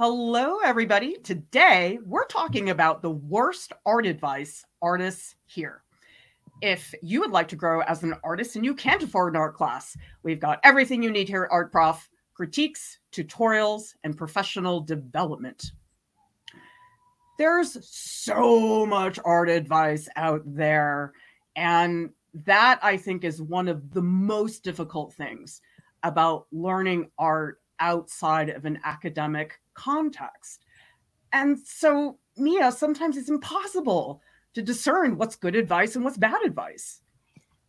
Hello, everybody. Today, we're talking about the worst art advice artists hear. If you would like to grow as an artist and you can't afford an art class, we've got everything you need here at Art Prof critiques, tutorials, and professional development. There's so much art advice out there. And that I think is one of the most difficult things about learning art outside of an academic context. And so, Mia, sometimes it's impossible to discern what's good advice and what's bad advice.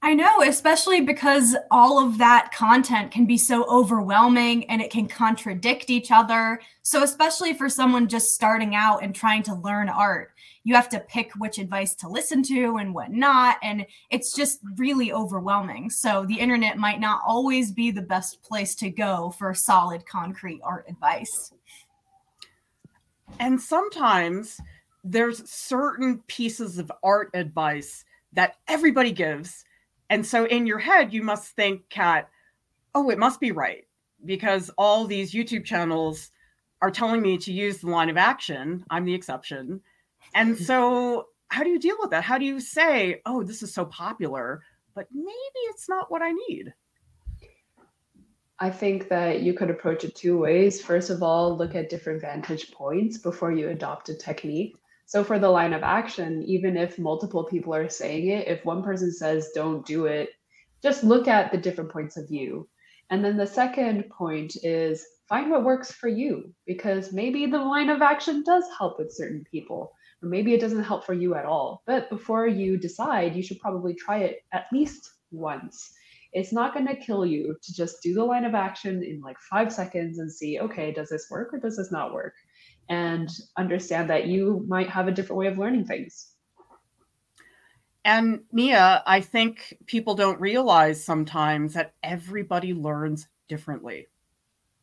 I know, especially because all of that content can be so overwhelming and it can contradict each other. So, especially for someone just starting out and trying to learn art, you have to pick which advice to listen to and what not. And it's just really overwhelming. So, the internet might not always be the best place to go for solid, concrete art advice. And sometimes there's certain pieces of art advice that everybody gives and so in your head, you must think, Cat, oh, it must be right because all these YouTube channels are telling me to use the line of action. I'm the exception. And so, how do you deal with that? How do you say, oh, this is so popular, but maybe it's not what I need? I think that you could approach it two ways. First of all, look at different vantage points before you adopt a technique. So for the line of action, even if multiple people are saying it, if one person says don't do it, just look at the different points of view. And then the second point is find what works for you because maybe the line of action does help with certain people or maybe it doesn't help for you at all. But before you decide, you should probably try it at least once. It's not going to kill you to just do the line of action in like 5 seconds and see, okay, does this work or does this not work? And understand that you might have a different way of learning things. And Mia, I think people don't realize sometimes that everybody learns differently.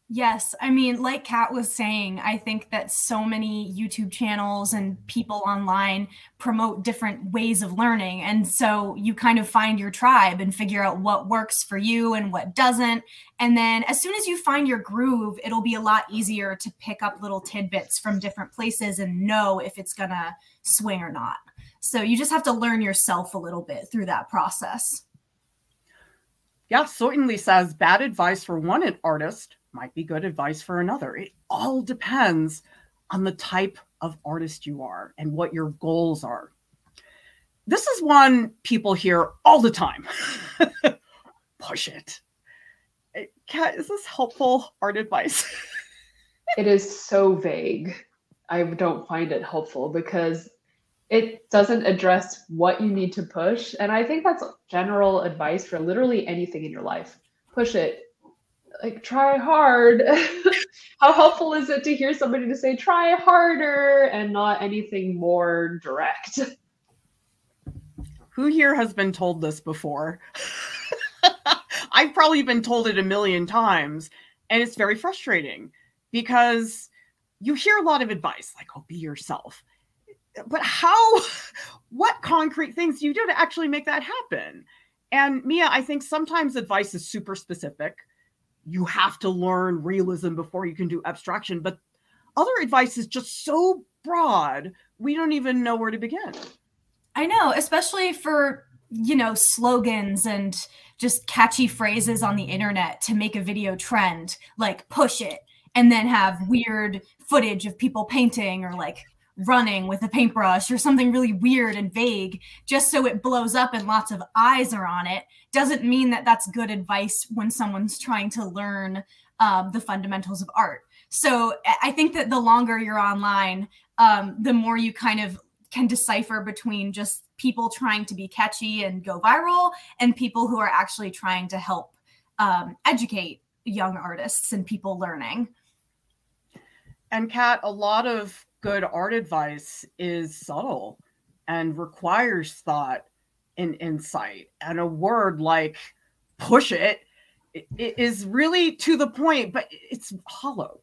Yes. I mean, like Cat was saying, I think that so many YouTube channels and people online promote different ways of learning. And so you kind of find your tribe and figure out what works for you and what doesn't. And then as soon as you find your groove, it'll be a lot easier to pick up little tidbits from different places and know if it's going to swing or not. So you just have to learn yourself a little bit through that process. Yeah, certainly says bad advice for one artist might be good advice for another. It all depends on the type of artist you are and what your goals are. This is one people hear all the time. Push it. Eh, Cat, is this helpful art advice? it is so vague. I don't find it helpful because it doesn't address what you need to push. And I think that's general advice for literally anything in your life. Push it, like try hard. How helpful is it to hear somebody to say try harder and not anything more direct? Who here has been told this before? I've probably been told it a million times and it's very frustrating because you hear a lot of advice like oh be yourself. But how what concrete things do you do to actually make that happen? And mia i think sometimes advice is super specific you have to learn realism before you can do abstraction. But other advice is just so broad, we don't even know where to begin. I know, especially for, you know, slogans and just catchy phrases on the internet to make a video trend, like push it, and then have weird footage of people painting or like running with a paintbrush or something really weird and vague just so it blows up and lots of eyes are on it doesn't mean that that's good advice when someone's trying to learn um, the fundamentals of art. So i think that the longer you're online um, the more you kind of can decipher between just people trying to be catchy and go viral and people who are actually trying to help um, educate young artists and people learning. And cat a lot of good art advice is subtle and requires thought and insight. And a word like push it, it is really to the point, but it's hollow.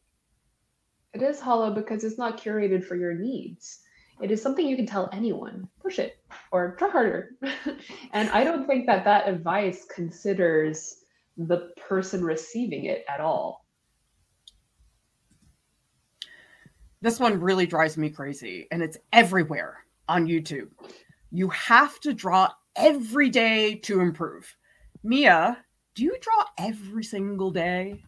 It is hollow because it's not curated for your needs. It is something you can tell anyone push it or try harder. and I don't think that that advice considers the person receiving it at all. This one really drives me crazy, and it's everywhere on YouTube. You have to draw every day to improve. Mia, do you draw every single day?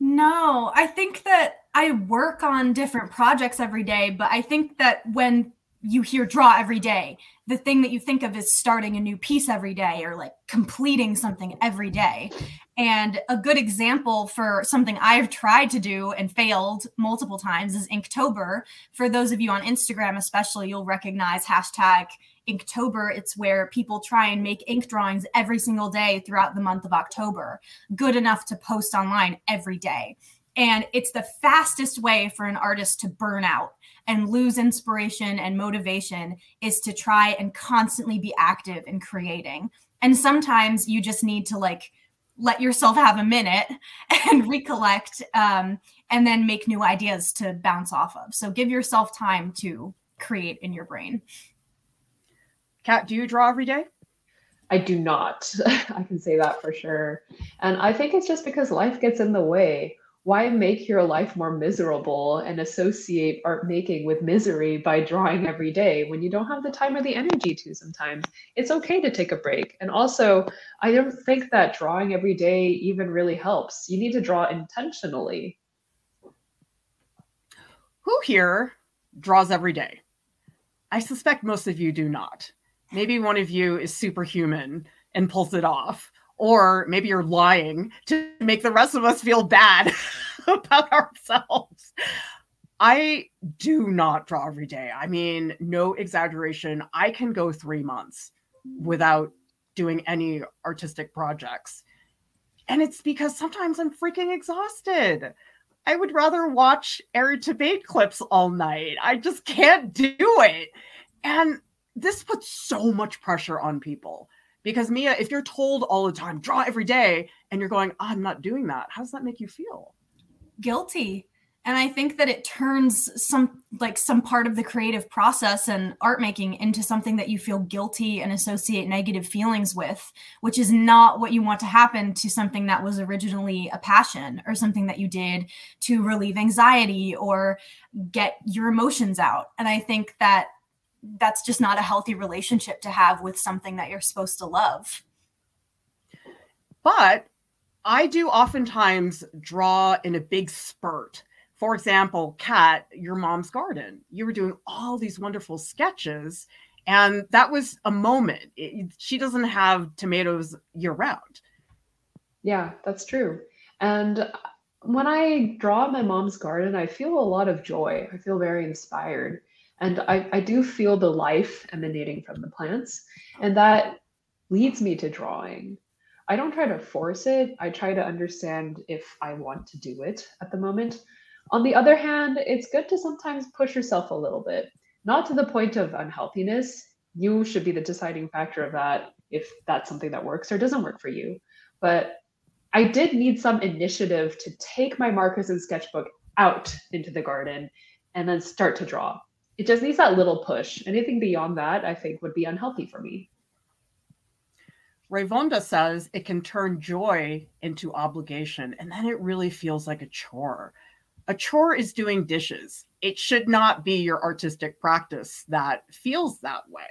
No, I think that I work on different projects every day, but I think that when you hear draw every day, the thing that you think of is starting a new piece every day or like completing something every day. And a good example for something I've tried to do and failed multiple times is Inktober. For those of you on Instagram, especially, you'll recognize hashtag Inktober. It's where people try and make ink drawings every single day throughout the month of October, good enough to post online every day. And it's the fastest way for an artist to burn out and lose inspiration and motivation is to try and constantly be active in creating. And sometimes you just need to like let yourself have a minute and recollect um, and then make new ideas to bounce off of. So give yourself time to create in your brain. Cat, do you draw every day? I do not. I can say that for sure. And I think it's just because life gets in the way why make your life more miserable and associate art making with misery by drawing every day when you don't have the time or the energy to sometimes? It's okay to take a break. And also i don't think that drawing every day even really helps. You need to draw intentionally. Who here draws every day? I suspect most of you do not. Maybe one of you is superhuman and pulls it off or maybe you're lying to make the rest of us feel bad about ourselves. I do not draw every day. I mean, no exaggeration. I can go three months without doing any artistic projects. And it's because sometimes I'm freaking exhausted. I would rather watch Arid Debate clips all night. I just can't do it. And this puts so much pressure on people because Mia, if you're told all the time, draw every day, and you're going, I'm not doing that, how does that make you feel? Guilty. And I think that it turns some like some part of the creative process and art making into something that you feel guilty and associate negative feelings with, which is not what you want to happen to something that was originally a passion or something that you did to relieve anxiety or get your emotions out. And I think that that's just not a healthy relationship to have with something that you're supposed to love. But I do oftentimes draw in a big spurt. For example, Cat, your mom's garden. You were doing all these wonderful sketches, and that was a moment. It, she doesn't have tomatoes year round. Yeah, that's true. And when I draw my mom's garden, I feel a lot of joy. I feel very inspired. And I, I do feel the life emanating from the plants. And that leads me to drawing. I don't try to force it. I try to understand if I want to do it at the moment. On the other hand, it's good to sometimes push yourself a little bit, not to the point of unhealthiness. You should be the deciding factor of that if that's something that works or doesn't work for you. But I did need some initiative to take my markers and sketchbook out into the garden and then start to draw it just needs that little push. Anything beyond that, I think, would be unhealthy for me. Rayvonda says it can turn joy into obligation, and then it really feels like a chore. A chore is doing dishes. It should not be your artistic practice that feels that way.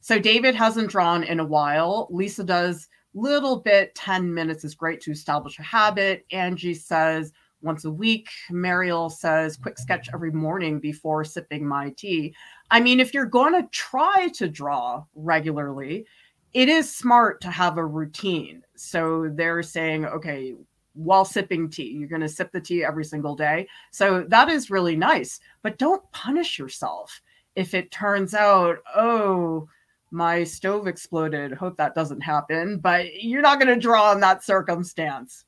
So David hasn't drawn in a while. Lisa does little bit 10 minutes is great to establish a habit. Angie says once a week. Mariel says, quick sketch every morning before sipping my tea. I mean, if you're going to try to draw regularly, it is smart to have a routine. So they're saying, okay, while sipping tea, you're going to sip the tea every single day. So that is really nice, but don't punish yourself if it turns out, oh, my stove exploded. Hope that doesn't happen, but you're not going to draw in that circumstance.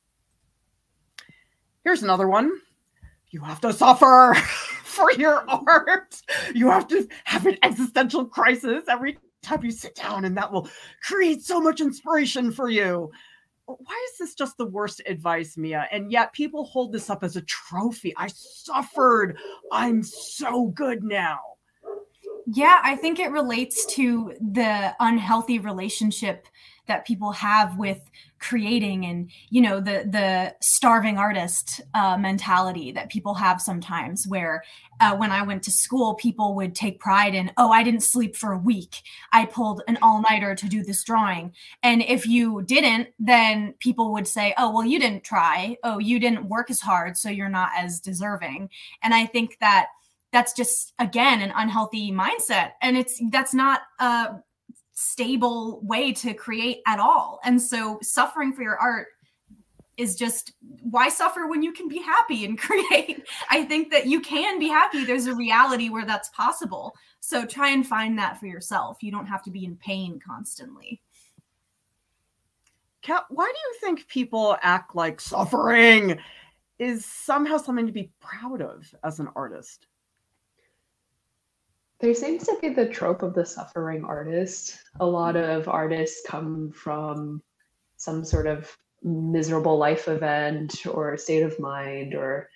Here's another one. You have to suffer for your art. You have to have an existential crisis every time you sit down, and that will create so much inspiration for you. Why is this just the worst advice, Mia? And yet people hold this up as a trophy. I suffered. I'm so good now. Yeah, I think it relates to the unhealthy relationship that people have with creating and you know the the starving artist uh, mentality that people have sometimes where uh, when i went to school people would take pride in oh i didn't sleep for a week. I pulled an all-nighter to do this drawing. And if you didn't then people would say oh well you didn't try. Oh you didn't work as hard so you're not as deserving. And i think that that's just again an unhealthy mindset. And it's that's not a stable way to create at all. And so suffering for your art is just why suffer when you can be happy and create? I think that you can be happy. There's a reality where that's possible. So try and find that for yourself. You don't have to be in pain constantly. Cat, why do you think people act like suffering is somehow something to be proud of as an artist there seems to be the trope of the suffering artist. A lot mm. of artists come from some sort of miserable life event or state of mind or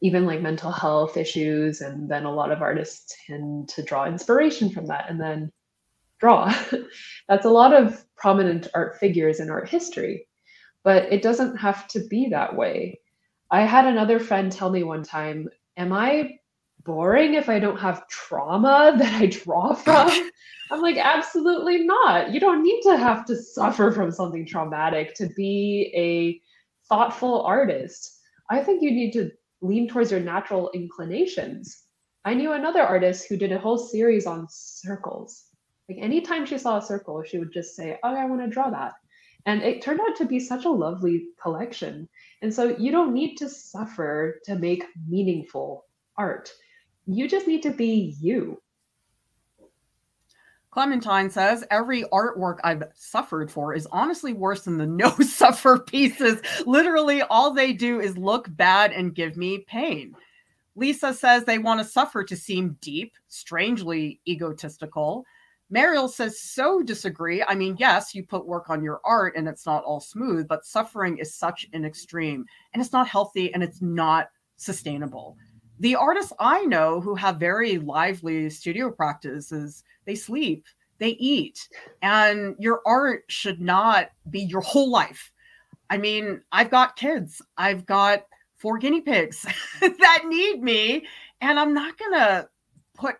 even like mental health issues. And then a lot of artists tend to draw inspiration from that and then draw. That's a lot of prominent art figures in art history, but it doesn't have to be that way. I had another friend tell me one time, Am I boring if I don't have trauma that I draw from? I'm like, absolutely not. You don't need to have to suffer from something traumatic to be a thoughtful artist. I think you need to lean towards your natural inclinations. I knew another artist who did a whole series on circles. Like anytime she saw a circle, she would just say, Oh, I want to draw that. And it turned out to be such a lovely collection. And so you don't need to suffer to make meaningful art you just need to be you. Clementine says every artwork I've suffered for is honestly worse than the no suffer pieces. Literally, all they do is look bad and give me pain. Lisa says they want to suffer to seem deep, strangely egotistical. Mariel says, so disagree. I mean, yes, you put work on your art and it's not all smooth, but suffering is such an extreme and it's not healthy and it's not sustainable the artists I know who have very lively studio practices, they sleep, they eat, and your art should not be your whole life. I mean, I've got kids, I've got four guinea pigs that need me, and I'm not to put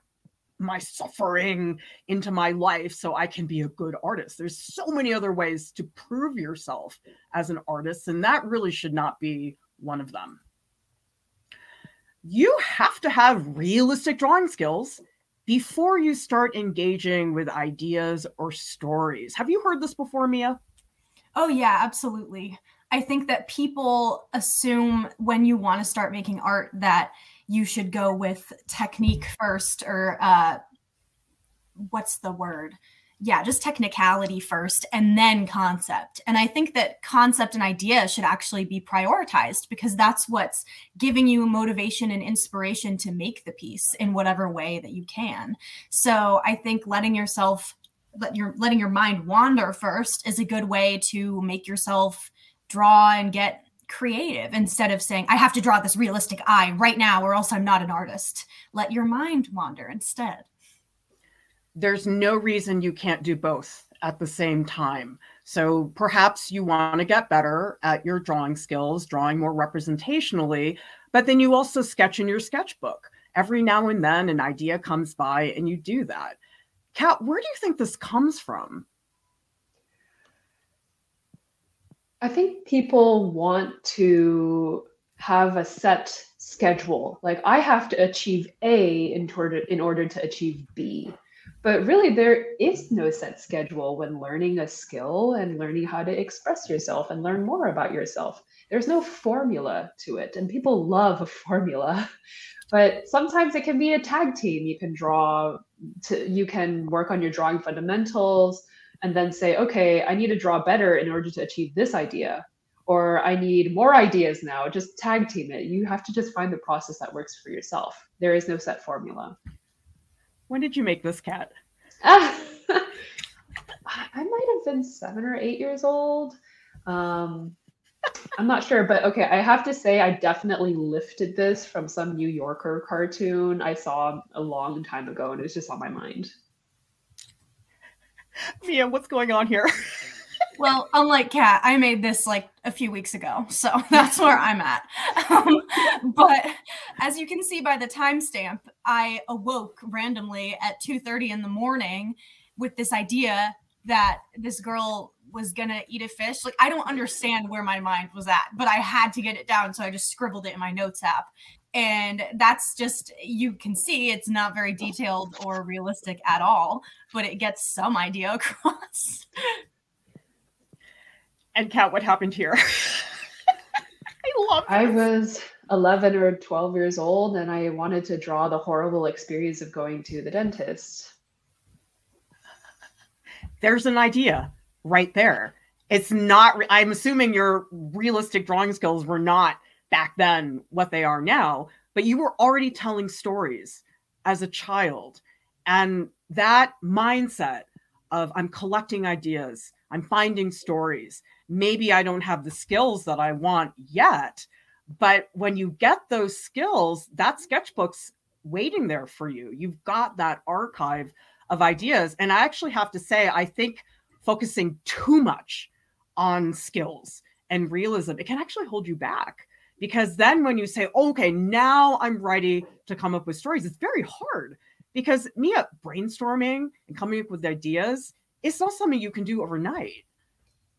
my suffering into my life so I can be a good artist. There's so many other ways to prove yourself as an artist, and that really should not be one of them you have to have realistic drawing skills before you start engaging with ideas or stories. Have you heard this before, Mia? Oh, yeah, absolutely. I think that people assume when you want to start making art that you should go with technique first or uh, what's the word? Yeah, just technicality first and then concept. And I think that concept and idea should actually be prioritized because that's what's giving you motivation and inspiration to make the piece in whatever way that you can. So I think letting yourself let your letting your mind wander first is a good way to make yourself draw and get creative instead of saying I have to draw this realistic eye right now or else I'm not an artist. Let your mind wander instead there's no reason you can't do both at the same time. So perhaps you want to get better at your drawing skills, drawing more representationally, but then you also sketch in your sketchbook. Every now and then an idea comes by and you do that. Cat, where do you think this comes from? I think people want to have a set schedule. Like I have to achieve A in order in order to achieve B. But really, there is no set schedule when learning a skill and learning how to express yourself and learn more about yourself. There's no formula to it, and people love a formula. But sometimes it can be a tag team. You can draw, to, you can work on your drawing fundamentals, and then say, okay, I need to draw better in order to achieve this idea or I need more ideas now. Just tag team it. You have to just find the process that works for yourself. There is no set formula. When did you make this cat? I might have been seven or eight years old. Um, I'm not sure, but okay, I have to say I definitely lifted this from some New Yorker cartoon I saw a long time ago, and it was just on my mind. Mia, what's going on here? well, unlike Cat, I made this like a few weeks ago, so that's where I'm at. Um, but as you can see by the timestamp, I awoke randomly at 2:30 in the morning with this idea that this girl was gonna eat a fish. Like I don't understand where my mind was at, but I had to get it down, so I just scribbled it in my notes app. And that's just you can see it's not very detailed or realistic at all, but it gets some idea across. And Cat, what happened here? I love. I was 11 or 12 years old, and I wanted to draw the horrible experience of going to the dentist. There's an idea right there. It's not. I'm assuming your realistic drawing skills were not back then what they are now, but you were already telling stories as a child, and that mindset of I'm collecting ideas, I'm finding stories. Maybe I don't have the skills that I want yet, but when you get those skills, that sketchbook's waiting there for you. You've got that archive of ideas. And I actually have to say, I think focusing too much on skills and realism, it can actually hold you back. Because then when you say, okay, now I'm ready to come up with stories, it's very hard because Mia brainstorming and coming up with ideas, it's not something you can do overnight.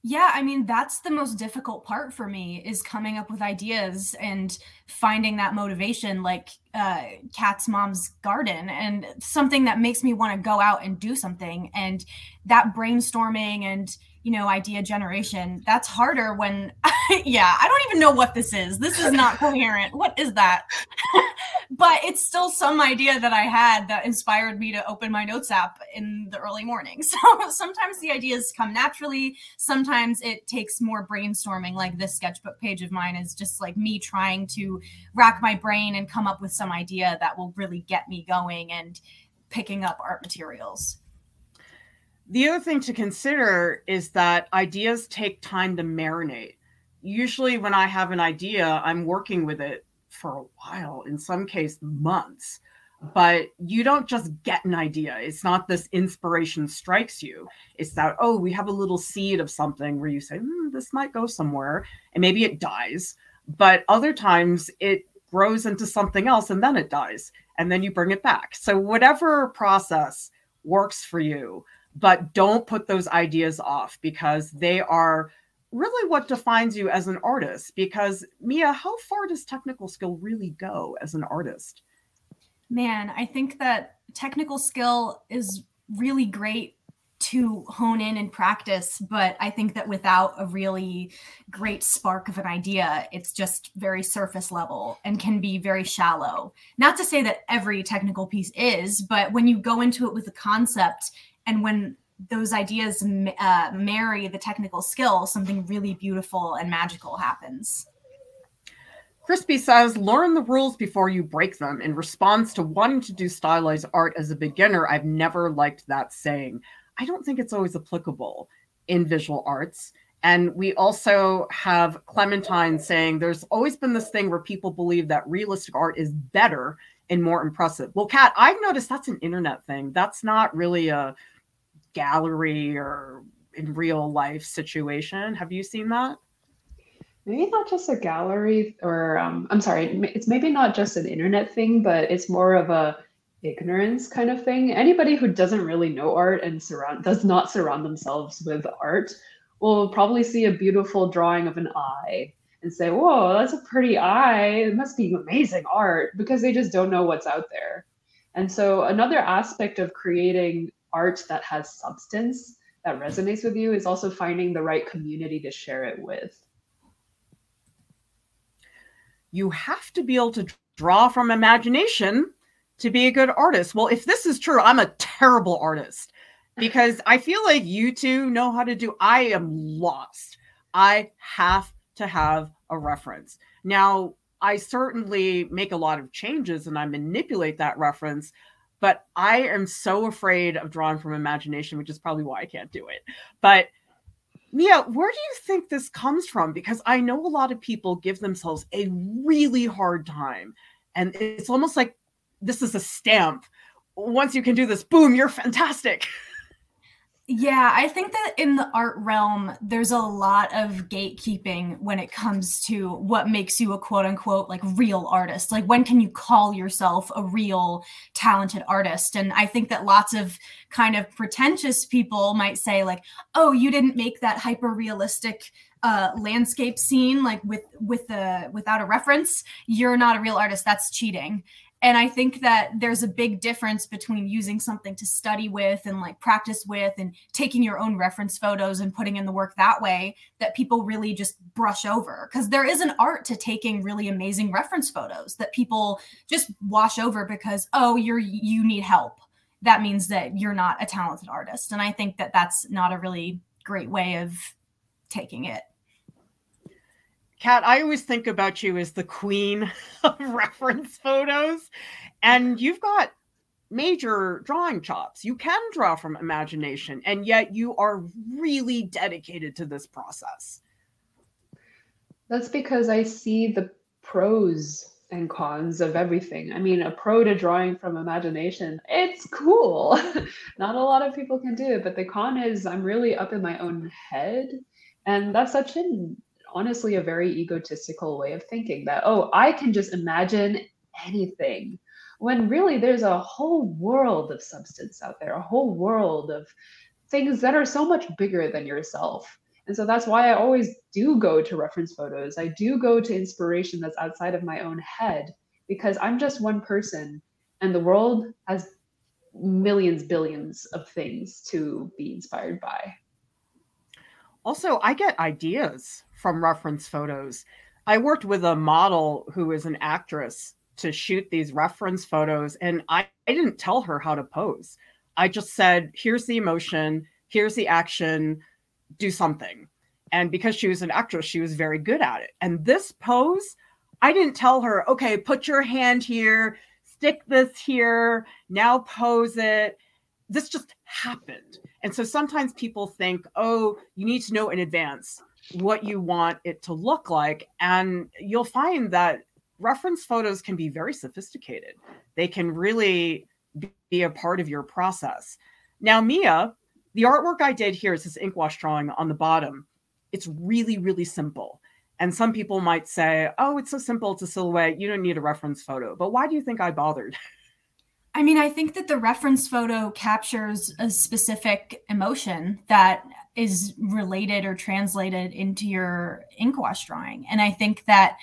Yeah, I mean that's the most difficult part for me is coming up with ideas and finding that motivation like uh Cat's mom's garden and something that makes me want to go out and do something and that brainstorming and you know idea generation that's harder when yeah i don't even know what this is. This is not coherent. What is that? But it's still some idea that i had that inspired me to open my notes app in the early morning. So sometimes the ideas come naturally. Sometimes it takes more brainstorming like this sketchbook page of mine is just like me trying to rack my brain and come up with some idea that will really get me going and picking up art materials the other thing to consider is that ideas take time to marinate. Usually, when I have an idea, I'm working with it for a while, in some case, months. But you don't just get an idea. It's not this inspiration strikes you. It's that, oh, we have a little seed of something where you say, hmm, this might go somewhere. And maybe it dies. But other times it grows into something else and then it dies. And then you bring it back. So, whatever process works for you but don't put those ideas off because they are really what defines you as an artist. Because, Mia, how far does technical skill really go as an artist? Man, I think that technical skill is really great to hone in and practice, but I think that without a really great spark of an idea, it's just very surface level and can be very shallow. Not to say that every technical piece is, but when you go into it with a concept and when those ideas uh, marry the technical skill, something really beautiful and magical happens. Crispy says, learn the rules before you break them. In response to wanting to do stylized art as a beginner, I've never liked that saying. I don't think it's always applicable in visual arts. And we also have Clementine saying there's always been this thing where people believe that realistic art is better and more impressive. Well, Cat, I've noticed that's an internet thing. That's not really a gallery or in real life situation. Have you seen that? Maybe not just a gallery, or um, I'm sorry, it's maybe not just an internet thing, but it's more of a ignorance kind of thing. Anybody who doesn't really know art and surround does not surround themselves with art will probably see a beautiful drawing of an eye and say, "Whoa, that's a pretty eye! It must be amazing art," because they just don't know what's out there. And so, another aspect of creating art that has substance that resonates with you is also finding the right community to share it with. You have to be able to draw from imagination to be a good artist. Well, if this is true, I'm a terrible artist because I feel like you two know how to do. I am lost. I have to have a reference. Now, I certainly make a lot of changes and I manipulate that reference, but I am so afraid of drawing from imagination, which is probably why I can't do it. But Mia, where do you think this comes from? Because I know a lot of people give themselves a really hard time. And it's almost like this is a stamp. Once you can do this, boom, you're fantastic. Yeah, I think that in the art realm, there's a lot of gatekeeping when it comes to what makes you a quote unquote like real artist. Like, when can you call yourself a real talented artist? And I think that lots of kind of pretentious people might say, like, oh, you didn't make that hyper realistic uh, landscape scene like with with the without a reference you're not a real artist that's cheating and i think that there's a big difference between using something to study with and like practice with and taking your own reference photos and putting in the work that way that people really just brush over. Because there is an art to taking really amazing reference photos that people just wash over because oh you're you need help. That means that you're not a talented artist. And i think that that's not a really great way of taking it Cat, I always think about you as the queen of reference photos, and you've got major drawing chops. You can draw from imagination, and yet you are really dedicated to this process. That's because I see the pros and cons of everything. I mean, a pro to drawing from imagination, it's cool. Not a lot of people can do it, but the con is I'm really up in my own head. And that's such an honestly a very egotistical way of thinking that, oh, I can just imagine anything. When really there's a whole world of substance out there, a whole world of things that are so much bigger than yourself. And so that's why I always do go to reference photos. I do go to inspiration that's outside of my own head because I'm just one person and the world has millions, billions of things to be inspired by. Also, I get ideas from reference photos. I worked with a model who is an actress to shoot these reference photos, and I, I didn't tell her how to pose. I just said, here's the emotion, here's the action, do something. And because she was an actress, she was very good at it. And this pose, I didn't tell her, okay, put your hand here, stick this here, now pose it. This just happened. And so sometimes people think, oh, you need to know in advance what you want it to look like. And you'll find that reference photos can be very sophisticated. They can really be a part of your process. Now, Mia, the artwork I did here is this ink wash drawing on the bottom. It's really, really simple. And some people might say, oh, it's so simple. It's a silhouette. You don't need a reference photo. But why do you think I bothered? I mean, I think that the reference photo captures a specific emotion that is related or translated into your ink wash drawing. And I think that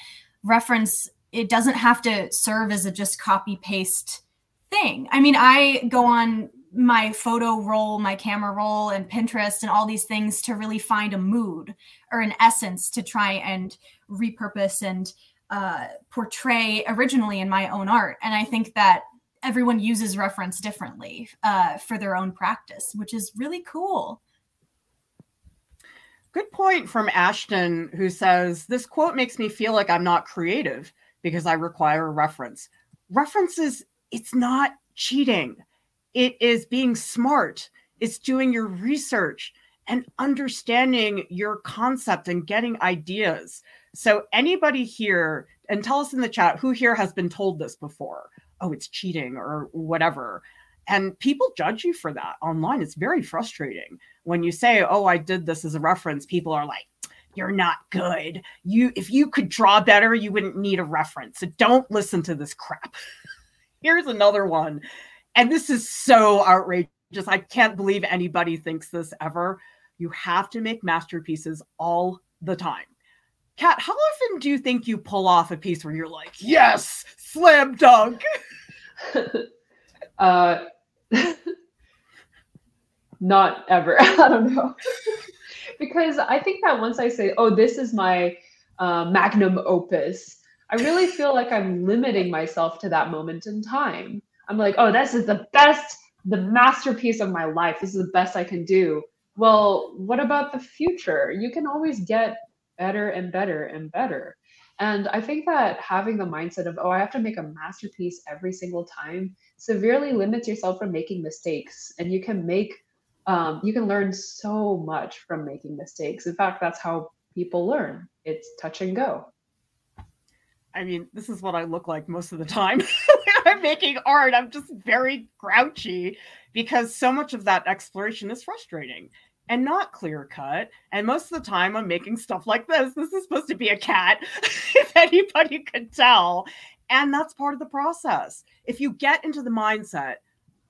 reference, it doesn't have to serve as a just copy paste thing. I mean, I go on my photo roll, my camera roll, and Pinterest and all these things to really find a mood or an essence to try and repurpose and uh, portray originally in my own art. And I think that everyone uses reference differently uh, for their own practice, which is really cool. Good point from Ashton, who says, This quote makes me feel like I'm not creative because I require a reference. References, it's not cheating, it is being smart, it's doing your research and understanding your concept and getting ideas. So, anybody here, and tell us in the chat who here has been told this before oh, it's cheating or whatever. And people judge you for that online. It's very frustrating when you say, "Oh, I did this as a reference." People are like, "You're not good. You if you could draw better, you wouldn't need a reference. So don't listen to this crap." Here's another one. And this is so outrageous. I can't believe anybody thinks this ever. You have to make masterpieces all the time. Cat, how often do you think you pull off a piece where you're like, yes, slam dunk? uh, not ever. I don't know. because I think that once I say, oh, this is my uh, magnum opus, I really feel like I'm limiting myself to that moment in time. I'm like, oh, this is the best, the masterpiece of my life. This is the best I can do. Well, what about the future? You can always get better and better and better. And I think that having the mindset of, oh, I have to make a masterpiece every single time severely limits yourself from making mistakes. And you can make, um, you can learn so much from making mistakes. In fact, that's how people learn it's touch and go. I mean, this is what I look like most of the time. I'm making art, I'm just very grouchy because so much of that exploration is frustrating and not clear cut. And most of the time, I'm making stuff like this. This is supposed to be a cat, if anybody could tell. And that's part of the process. If you get into the mindset,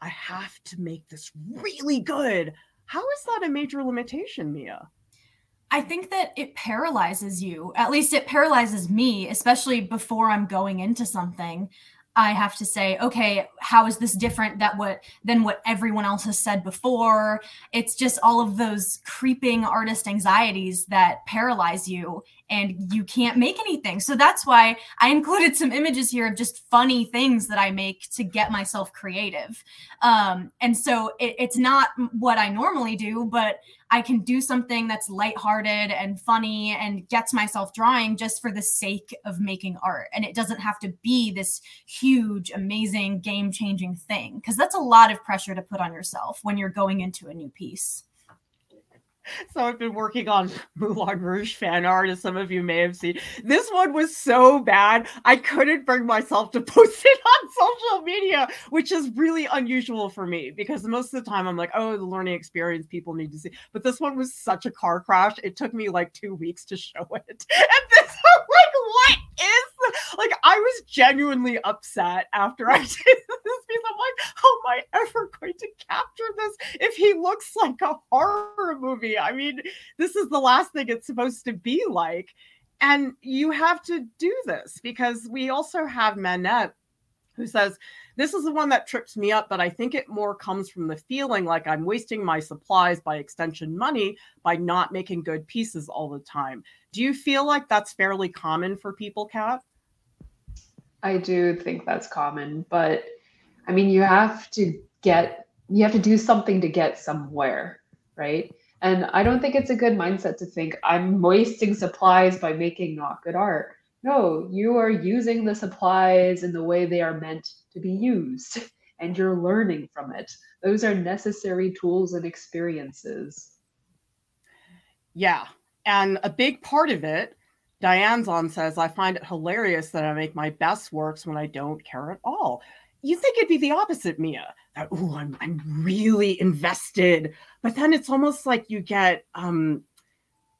I have to make this really good, how is that a major limitation, Mia? I think that it paralyzes you. At least it paralyzes me, especially before I'm going into something. I have to say, okay, how is this different that what than what everyone else has said before? It's just all of those creeping artist anxieties that paralyze you and you can't make anything. So that's why I included some images here of just funny things that I make to get myself creative. Um, and so it, it's not what I normally do, but I can do something that's lighthearted and funny and gets myself drawing just for the sake of making art. And it doesn't have to be this huge, amazing, game changing thing because that's a lot of pressure to put on yourself when you're going into a new piece. So I've been working on Moulin Rouge fan art, as some of you may have seen. This one was so bad, I couldn't bring myself to post it on social media, which is really unusual for me because most of the time I'm like, oh, the learning experience people need to see. But this one was such a car crash. It took me like two weeks to show it. And this, what is like I was genuinely upset after I did this piece. I'm like, how am I ever going to capture this if he looks like a horror movie? I mean, this is the last thing it's supposed to be like. And you have to do this because we also have Manette who says, This is the one that trips me up, but I think it more comes from the feeling like I'm wasting my supplies by extension money by not making good pieces all the time. Do you feel like that's fairly common for people, Cat? I do think that's common, but I mean, you have to get, you have to do something to get somewhere, right? And I don't think it's a good mindset to think I'm wasting supplies by making not good art. No, you are using the supplies in the way they are meant to be used, and you're learning from it. Those are necessary tools and experiences. Yeah. And a big part of it Diane's on says, I find it hilarious that I make my best works when I don't care at all. You think it'd be the opposite, Mia. That, oh, I'm, I'm really invested. But then it's almost like you get, um,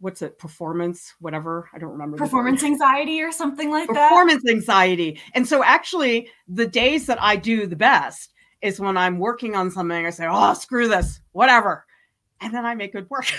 what's it, performance, whatever. I don't remember. Performance anxiety or something like performance that. Performance anxiety. And so actually, the days that I do the best is when I'm working on something, I say, oh, screw this, whatever. And then I make good work.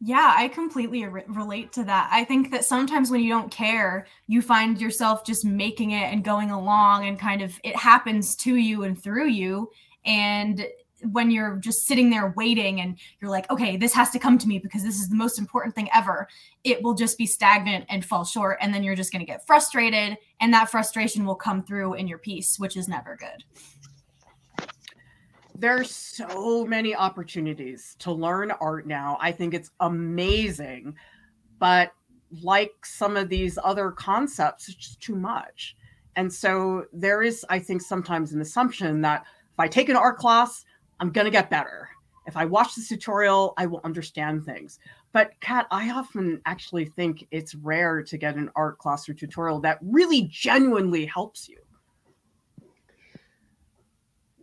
Yeah, I completely re- relate to that. I think that sometimes when you don't care, you find yourself just making it and going along and kind of it happens to you and through you. And when you're just sitting there waiting and you're like, okay, this has to come to me because this is the most important thing ever, it will just be stagnant and fall short. And then you're just going to get frustrated. And that frustration will come through in your piece, which is never good there's so many opportunities to learn art now. I think it's amazing. But like some of these other concepts, it's just too much. And so there is, I think, sometimes an assumption that if I take an art class, I'm going to get better. If I watch this tutorial, I will understand things. But Cat, I often actually think it's rare to get an art class or tutorial that really genuinely helps you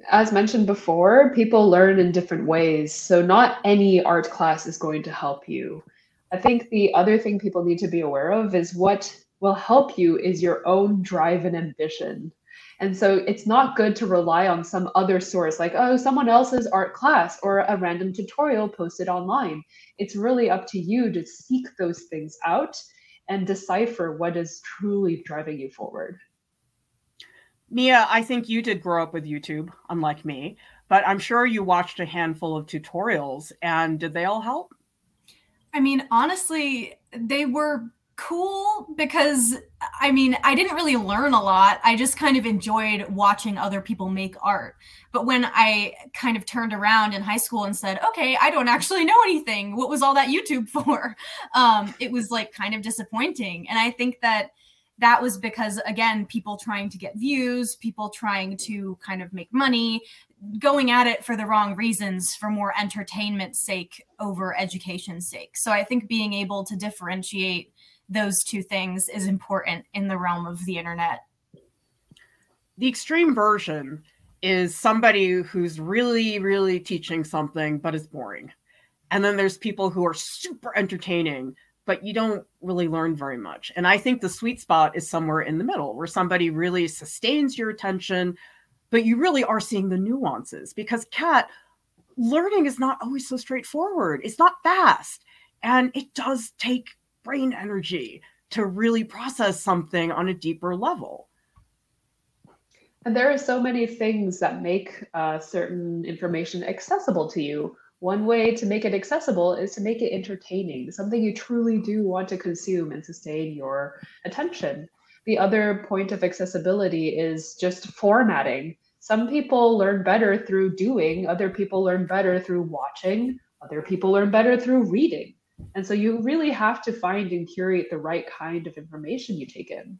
as mentioned before, people learn in different ways. So, not any art class is going to help you. I think the other thing people need to be aware of is what will help you is your own drive and ambition. And so, it's not good to rely on some other source like, oh, someone else's art class or a random tutorial posted online. It's really up to you to seek those things out and decipher what is truly driving you forward. Mia, I think you did grow up with YouTube, unlike me, but I'm sure you watched a handful of tutorials and did they all help? I mean, honestly, they were cool because I mean, I didn't really learn a lot. I just kind of enjoyed watching other people make art. But when I kind of turned around in high school and said, okay, I don't actually know anything, what was all that YouTube for? Um, it was like kind of disappointing. And I think that that was because again people trying to get views people trying to kind of make money going at it for the wrong reasons for more entertainment sake over education's sake so i think being able to differentiate those two things is important in the realm of the internet the extreme version is somebody who's really, really teaching something, but is boring. And then there's people who are super entertaining, but you don't really learn very much. And I think the sweet spot is somewhere in the middle where somebody really sustains your attention, but you really are seeing the nuances because cat learning is not always so straightforward. It's not fast. And it does take brain energy to really process something on a deeper level. And there are so many things that make uh, certain information accessible to you. One way to make it accessible is to make it entertaining, something you truly do want to consume and sustain your attention. The other point of accessibility is just formatting. Some people learn better through doing, other people learn better through watching, other people learn better through reading. And so you really have to find and curate the right kind of information you take in.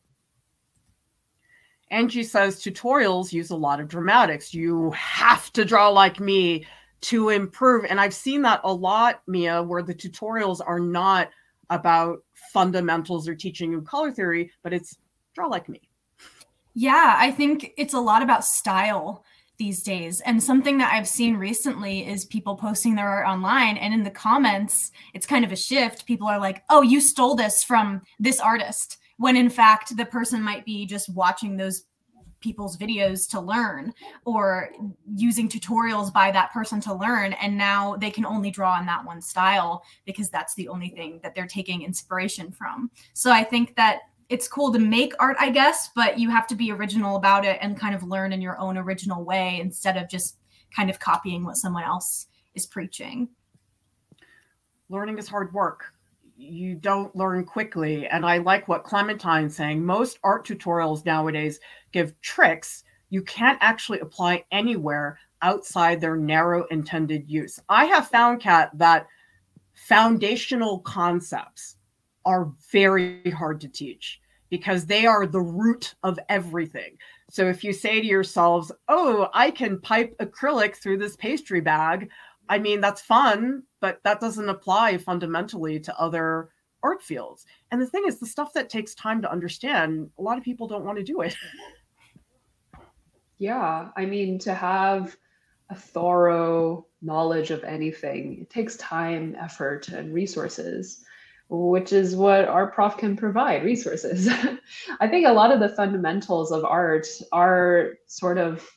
Angie says tutorials use a lot of dramatics. You have to draw like me to improve. And I've seen that a lot, Mia, where the tutorials are not about fundamentals or teaching you color theory, but it's draw like me. Yeah, I think it's a lot about style these days. And something that I've seen recently is people posting their art online and in the comments, it's kind of a shift. People are like, "Oh, you stole this from this artist." When in fact, the person might be just watching those people's videos to learn or using tutorials by that person to learn and now they can only draw in that one style because that's the only thing that they're taking inspiration from. So I think that it's cool to make art, I guess, but you have to be original about it and kind of learn in your own original way instead of just kind of copying what someone else is preaching. Learning is hard work. You don't learn quickly. And I like what Clementine's saying. Most art tutorials nowadays give tricks you can't actually apply anywhere outside their narrow intended use. I have found, Cat, that foundational concepts are very hard to teach because they are the root of everything. So if you say to yourselves, "Oh, I can pipe acrylic through this pastry bag," I mean, that's fun, but that doesn't apply fundamentally to other art fields. And the thing is, the stuff that takes time to understand, a lot of people don't want to do it. Yeah, I mean, to have a thorough knowledge of anything, it takes time, effort, and resources which is what Art Prof can provide resources. I think a lot of the fundamentals of art are sort of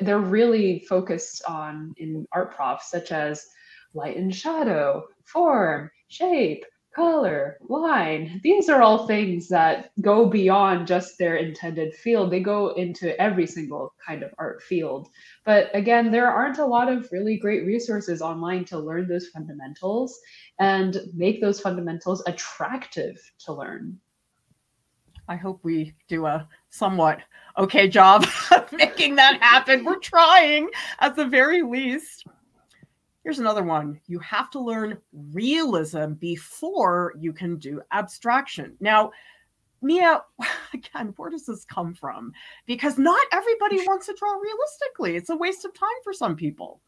they're really focused on in Art Prof's such as light and shadow, form, shape, color, line. These are all things that go beyond just their intended field. They go into every single kind of art field. But again, there aren't a lot of really great resources online to learn those fundamentals and make those fundamentals attractive to learn. I hope we do a somewhat okay job of making that happen. We're trying at the very least. Here's another one. You have to learn realism before you can do abstraction. Now, Mia, again, where does this come from? Because not everybody wants to draw realistically. It's a waste of time for some people.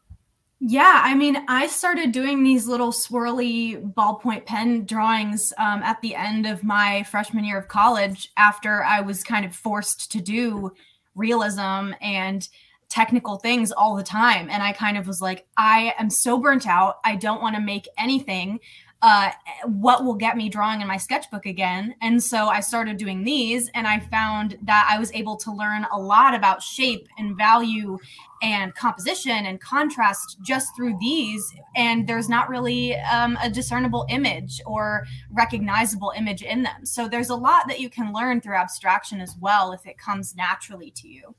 Yeah, I mean, I started doing these little swirly ballpoint pen drawings um, at the end of my freshman year of college after I was kind of forced to do realism and technical things all the time. And I kind of was like, I am so burnt out. I don't want to make anything. Uh, what will get me drawing in my sketchbook again? And so I started doing these, and I found that I was able to learn a lot about shape and value and composition and contrast just through these. And there's not really um, a discernible image or recognizable image in them. So there's a lot that you can learn through abstraction as well if it comes naturally to you.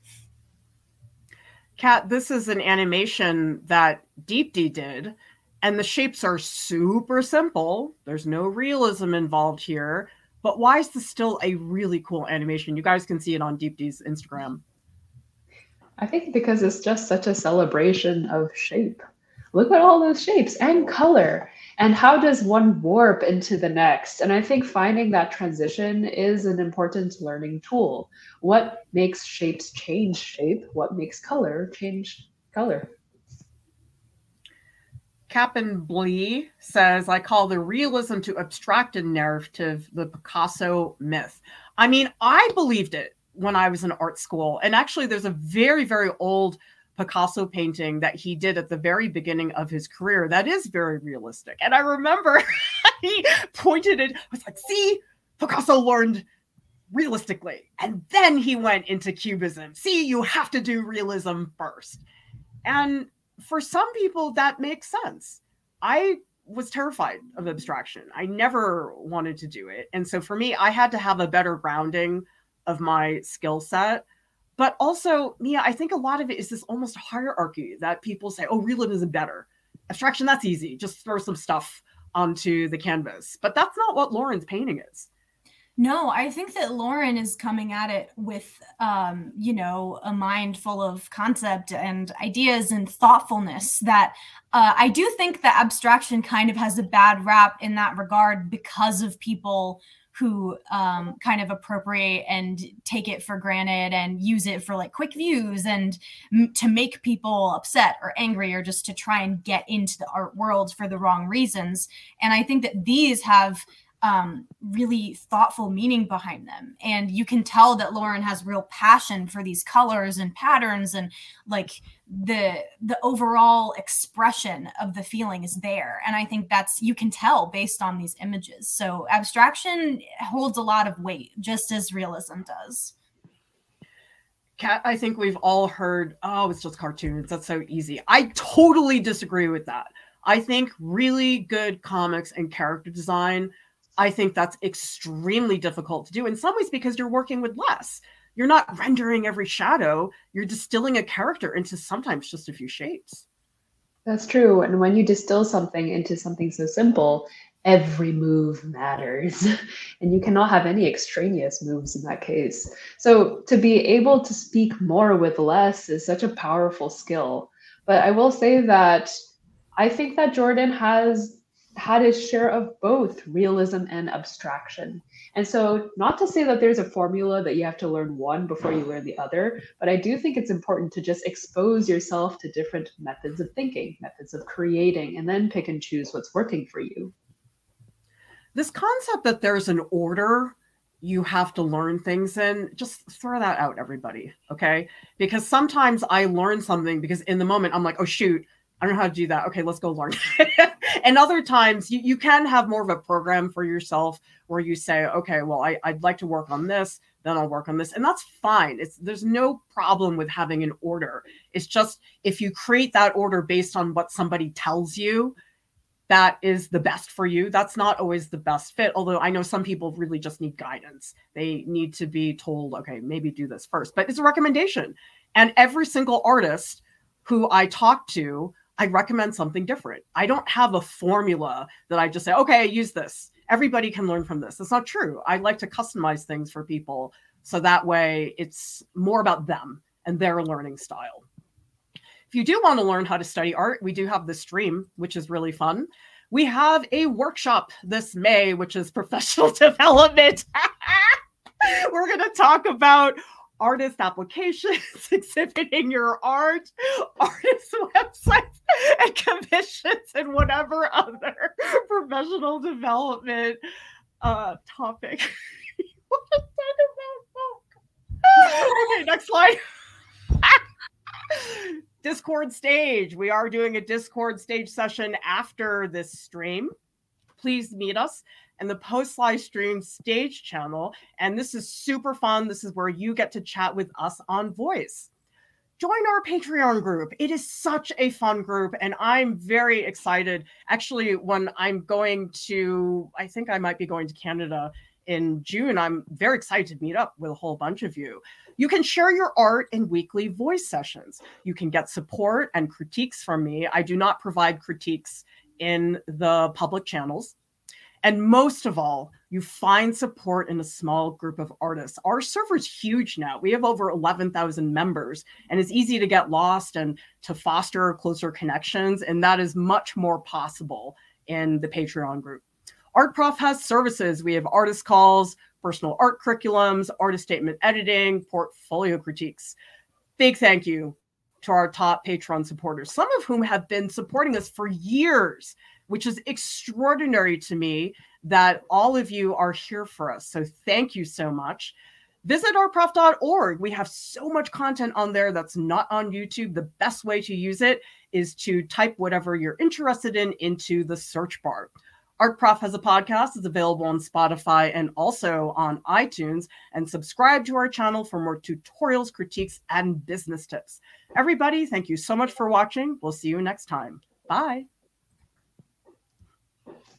Cat, this is an animation that Deepti did, and the shapes are super simple. There's no realism involved here. But why is this still a really cool animation? You guys can see it on Deepti's Instagram. I think because it's just such a celebration of shape. Look at all those shapes and color. And how does one warp into the next? And I think finding that transition is an important learning tool. What makes shapes change shape? What makes color change color? Captain Blee says, I call the realism to abstracted narrative the Picasso myth. I mean, I believed it when I was in art school. And actually, there's a very, very old Picasso painting that he did at the very beginning of his career that is very realistic. And I remember he pointed it, I was like, see, Picasso learned realistically. And then he went into cubism. See, you have to do realism first. And for some people, that makes sense. I was terrified of abstraction. I never wanted to do it. And so for me, I had to have a better grounding of my skill set. But also, Mia, I think a lot of it is this almost hierarchy that people say, oh, realism is better. Abstraction, that's easy. Just throw some stuff onto the canvas. But that's not what Lauren's painting is. No, I think that Lauren is coming at it with, um, you know, a mind full of concept and ideas and thoughtfulness. That uh, I do think that abstraction kind of has a bad rap in that regard because of people who um, kind of appropriate and take it for granted and use it for like quick views and m- to make people upset or angry or just to try and get into the art world for the wrong reasons. And I think that these have um, really thoughtful meaning behind them. And you can tell that Lauren has real passion for these colors and patterns and like the the overall expression of the feeling is there. And I think that's you can tell based on these images. So abstraction holds a lot of weight, just as realism does. Cat, I think we've all heard, oh, it's just cartoons. That's so easy. I totally disagree with that. I think really good comics and character design I think that's extremely difficult to do in some ways because you're working with less. You're not rendering every shadow, you're distilling a character into sometimes just a few shapes. That's true. And when you distill something into something so simple, every move matters. and you cannot have any extraneous moves in that case. So to be able to speak more with less is such a powerful skill. But I will say that I think that Jordan has had his share of both realism and abstraction. And so, not to say that there's a formula that you have to learn one before you learn the other, but I do think it's important to just expose yourself to different methods of thinking, methods of creating, and then pick and choose what's working for you. This concept that there's an order you have to learn things in, just throw that out, everybody. Okay. Because sometimes I learn something because in the moment I'm like, oh, shoot, I don't know how to do that. Okay, let's go learn. and other times you, you can have more of a program for yourself where you say, okay, well, I, I'd like to work on this, then I'll work on this. And that's fine. It's there's no problem with having an order. It's just if you create that order based on what somebody tells you, that is the best for you. That's not always the best fit. Although I know some people really just need guidance. They need to be told, okay, maybe do this first. But it's a recommendation. And every single artist who I talk to I recommend something different. I don't have a formula that I just say, okay, I use this. Everybody can learn from this. It's not true. I like to customize things for people so that way it's more about them and their learning style. If you do want to learn how to study art, we do have the stream, which is really fun. We have a workshop this May, which is professional development. We're going to talk about artist applications, exhibiting your art, artist websites, and commissions, and whatever other professional development uh, topic. okay, next slide. Discord stage. We are doing a Discord stage session after this stream. Please meet us and the post live stream stage channel. And this is super fun. This is where you get to chat with us on voice. Join our Patreon group. It is such a fun group, and I'm very excited. Actually, when I'm going to, I think I might be going to Canada in June, I'm very excited to meet up with a whole bunch of you. You can share your art in weekly voice sessions. You can get support and critiques from me. I do not provide critiques in the public channels. And most of all, you find support in a small group of artists. Our server is huge now. We have over 11,000 members, and it's easy to get lost and to foster closer connections. And that is much more possible in the Patreon group. Art Prof has services. We have artist calls, personal art curriculums, artist statement editing, portfolio critiques. Big thank you to our top Patreon supporters, some of whom have been supporting us for years which is extraordinary to me that all of you are here for us. So thank you so much. Visit artprof.org. We have so much content on there that's not on YouTube. The best way to use it is to type whatever you're interested in into the search bar. Art Prof has a podcast. It's available on Spotify and also on iTunes. And subscribe to our channel for more tutorials, critiques, and business tips. Everybody, thank you so much for watching. We'll see you next time. Bye.